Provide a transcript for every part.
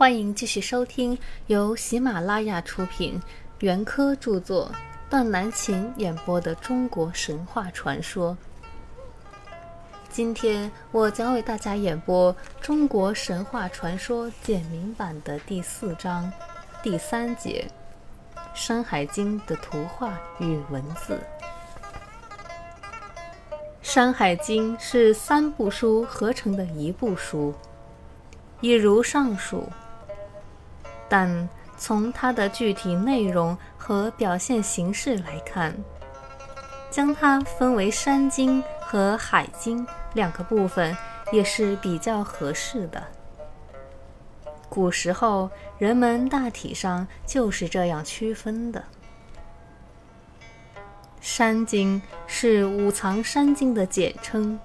欢迎继续收听由喜马拉雅出品、袁科著作、段南琴演播的中国神话传说。今天我将为大家演播《中国神话传说简明版》的第四章第三节《山海经》的图画与文字。《山海经》是三部书合成的一部书，一如上述。但从它的具体内容和表现形式来看，将它分为山经和海经两个部分也是比较合适的。古时候人们大体上就是这样区分的。山经是五藏山经的简称，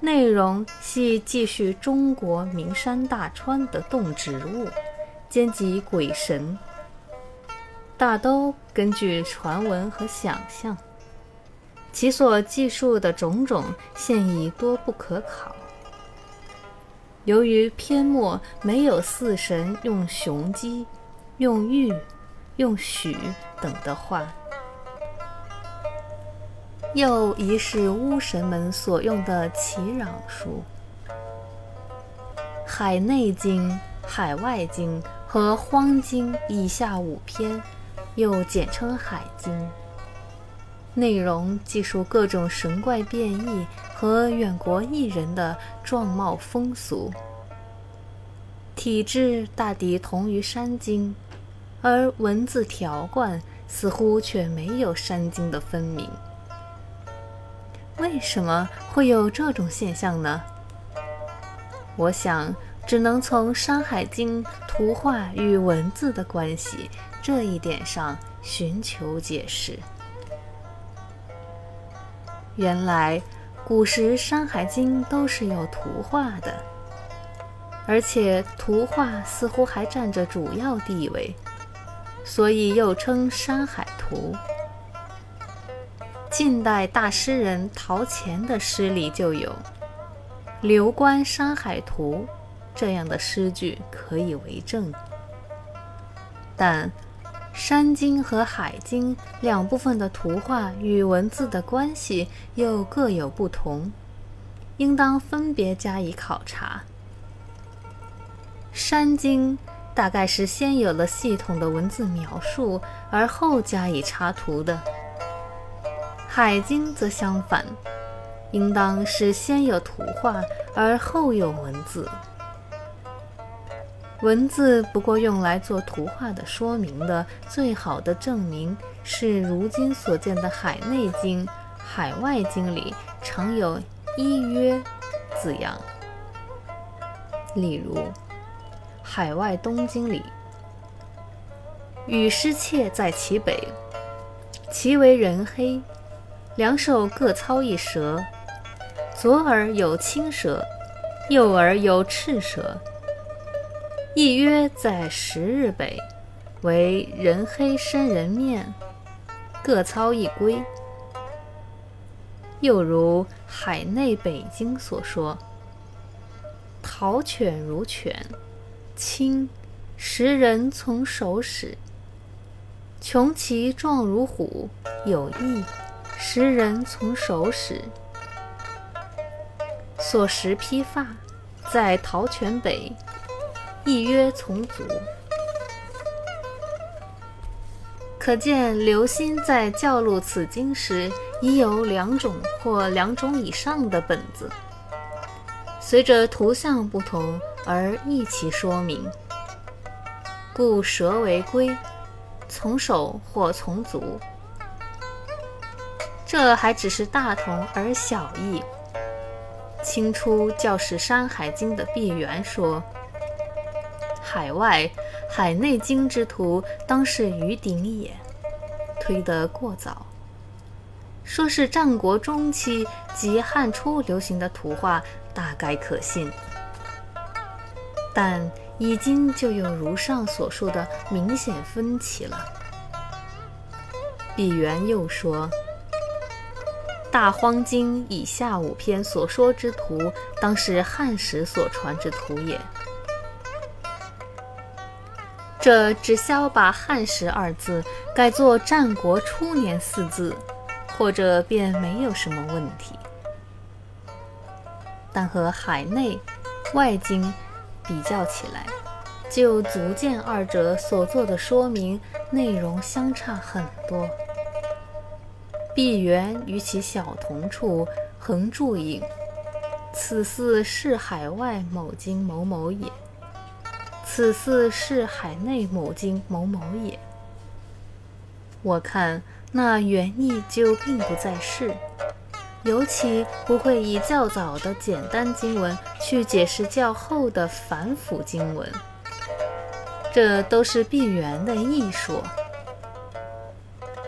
内容系继续中国名山大川的动植物。兼及鬼神，大都根据传闻和想象，其所记述的种种现已多不可考。由于篇末没有四神用雄鸡、用玉、用许等的话，又疑是巫神们所用的祈壤书，《海内经》《海外经》。和《荒经》以下五篇，又简称《海经》，内容记述各种神怪变异和远国异人的状貌风俗，体制大抵同于《山经》，而文字条贯似乎却没有《山经》的分明。为什么会有这种现象呢？我想。只能从《山海经》图画与文字的关系这一点上寻求解释。原来，古时《山海经》都是有图画的，而且图画似乎还占着主要地位，所以又称《山海图》。近代大诗人陶潜的诗里就有“刘观山海图”。这样的诗句可以为证，但《山经》和《海经》两部分的图画与文字的关系又各有不同，应当分别加以考察。《山经》大概是先有了系统的文字描述，而后加以插图的；《海经》则相反，应当是先有图画，而后有文字。文字不过用来做图画的说明的最好的证明，是如今所见的《海内经》《海外经》里常有“一约”字样。例如，《海外东经》里，羽失窃在其北，其为人黑，两手各操一蛇，左耳有青蛇，右耳有赤蛇。亦曰在十日北，为人黑生人面，各操一龟。又如《海内北经》所说：“陶犬如犬，青，食人从手始；穷奇状如虎，有翼，食人从手始。”所食披发，在陶犬北。亦曰从足，可见刘歆在教录此经时，已有两种或两种以上的本子，随着图像不同而一起说明。故蛇为龟，从手或从足，这还只是大同而小异。清初教士《山海经》的毕沅说。海外、海内经之图，当是于鼎也，推得过早。说是战国中期及汉初流行的图画，大概可信。但已经就有如上所述的明显分歧了。毕沅又说，《大荒经》以下五篇所说之图，当是汉时所传之图也。这只消把“汉时”二字改作战国初年四字，或者便没有什么问题。但和海内外经比较起来，就足见二者所做的说明内容相差很多。闭元于其小同处横注引：“此寺是海外某经某某也。”此寺是海内某经某某也。我看那原意就并不在世，尤其不会以较早的简单经文去解释较后的繁复经文，这都是闭元的艺说。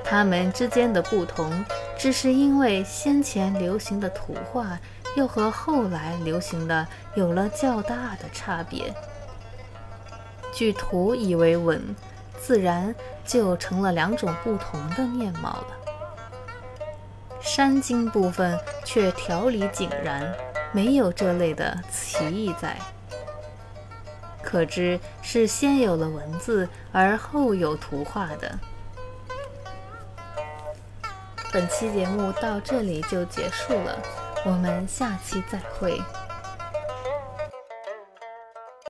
它们之间的不同，只是因为先前流行的图画又和后来流行的有了较大的差别。据图以为文，自然就成了两种不同的面貌了。山经部分却条理井然，没有这类的奇异在，可知是先有了文字，而后有图画的。本期节目到这里就结束了，我们下期再会。